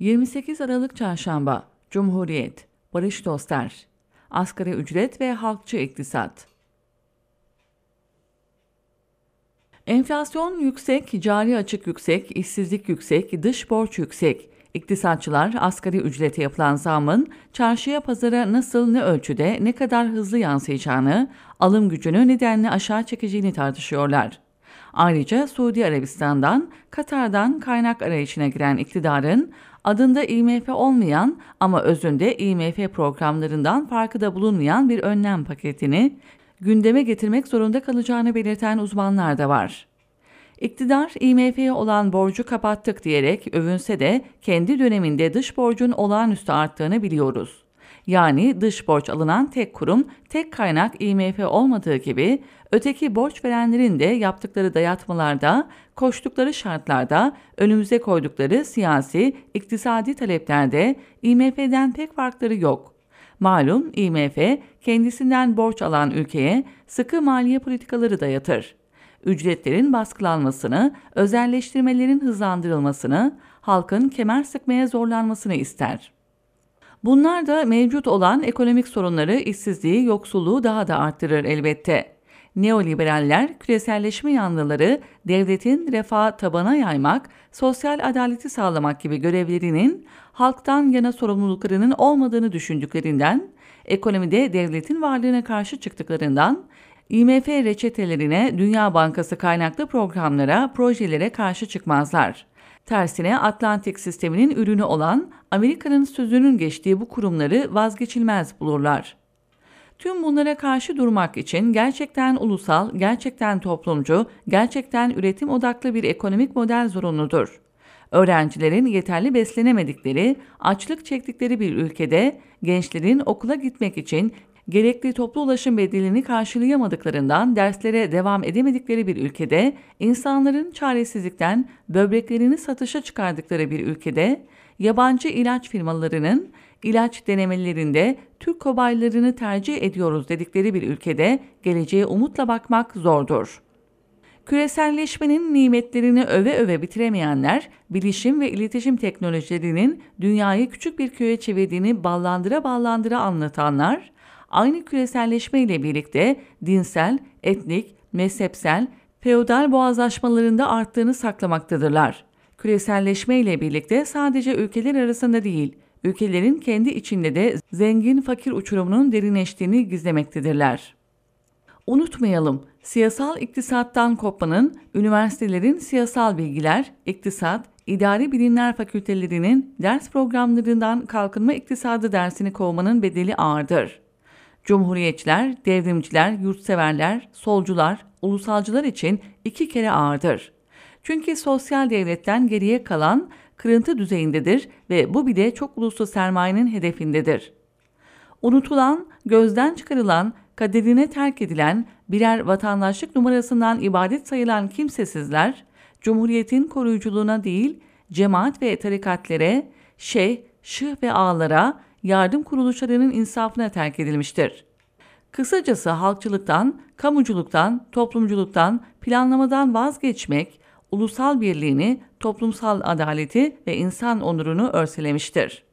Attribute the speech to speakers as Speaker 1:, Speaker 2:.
Speaker 1: 28 Aralık Çarşamba Cumhuriyet Barış Dostlar Asgari ücret ve halkçı iktisat Enflasyon yüksek, cari açık yüksek, işsizlik yüksek, dış borç yüksek. İktisatçılar asgari ücrete yapılan zamın çarşıya pazara nasıl ne ölçüde ne kadar hızlı yansıyacağını, alım gücünü nedenle aşağı çekeceğini tartışıyorlar. Ayrıca Suudi Arabistan'dan, Katar'dan kaynak arayışına giren iktidarın adında IMF olmayan ama özünde IMF programlarından farkı da bulunmayan bir önlem paketini gündeme getirmek zorunda kalacağını belirten uzmanlar da var. İktidar IMF'ye olan borcu kapattık diyerek övünse de kendi döneminde dış borcun olağanüstü arttığını biliyoruz. Yani dış borç alınan tek kurum, tek kaynak IMF olmadığı gibi öteki borç verenlerin de yaptıkları dayatmalarda, koştukları şartlarda, önümüze koydukları siyasi, iktisadi taleplerde IMF'den pek farkları yok. Malum IMF kendisinden borç alan ülkeye sıkı maliye politikaları dayatır. Ücretlerin baskılanmasını, özelleştirmelerin hızlandırılmasını, halkın kemer sıkmaya zorlanmasını ister. Bunlar da mevcut olan ekonomik sorunları, işsizliği, yoksulluğu daha da arttırır elbette. Neoliberaller, küreselleşme yanlıları, devletin refah tabana yaymak, sosyal adaleti sağlamak gibi görevlerinin halktan yana sorumluluklarının olmadığını düşündüklerinden, ekonomide devletin varlığına karşı çıktıklarından, IMF reçetelerine, Dünya Bankası kaynaklı programlara, projelere karşı çıkmazlar. Tersine Atlantik sisteminin ürünü olan Amerika'nın sözünün geçtiği bu kurumları vazgeçilmez bulurlar. Tüm bunlara karşı durmak için gerçekten ulusal, gerçekten toplumcu, gerçekten üretim odaklı bir ekonomik model zorunludur. Öğrencilerin yeterli beslenemedikleri, açlık çektikleri bir ülkede gençlerin okula gitmek için gerekli toplu ulaşım bedelini karşılayamadıklarından derslere devam edemedikleri bir ülkede, insanların çaresizlikten böbreklerini satışa çıkardıkları bir ülkede, yabancı ilaç firmalarının ilaç denemelerinde Türk kobaylarını tercih ediyoruz dedikleri bir ülkede geleceğe umutla bakmak zordur. Küreselleşmenin nimetlerini öve öve bitiremeyenler, bilişim ve iletişim teknolojilerinin dünyayı küçük bir köye çevirdiğini ballandıra ballandıra anlatanlar, aynı küreselleşme ile birlikte dinsel, etnik, mezhepsel, feodal boğazlaşmalarında arttığını saklamaktadırlar. Küreselleşme ile birlikte sadece ülkeler arasında değil, ülkelerin kendi içinde de zengin fakir uçurumunun derinleştiğini gizlemektedirler. Unutmayalım, siyasal iktisattan kopmanın üniversitelerin siyasal bilgiler, iktisat, idari bilimler fakültelerinin ders programlarından kalkınma iktisadı dersini kovmanın bedeli ağırdır. Cumhuriyetçiler, devrimciler, yurtseverler, solcular, ulusalcılar için iki kere ağırdır. Çünkü sosyal devletten geriye kalan kırıntı düzeyindedir ve bu bile çok uluslu sermayenin hedefindedir. Unutulan, gözden çıkarılan, kaderine terk edilen, birer vatandaşlık numarasından ibadet sayılan kimsesizler, Cumhuriyetin koruyuculuğuna değil, cemaat ve tarikatlere, şeyh, şıh ve ağlara, yardım kuruluşlarının insafına terk edilmiştir. Kısacası halkçılıktan, kamuculuktan, toplumculuktan, planlamadan vazgeçmek, ulusal birliğini, toplumsal adaleti ve insan onurunu örselemiştir.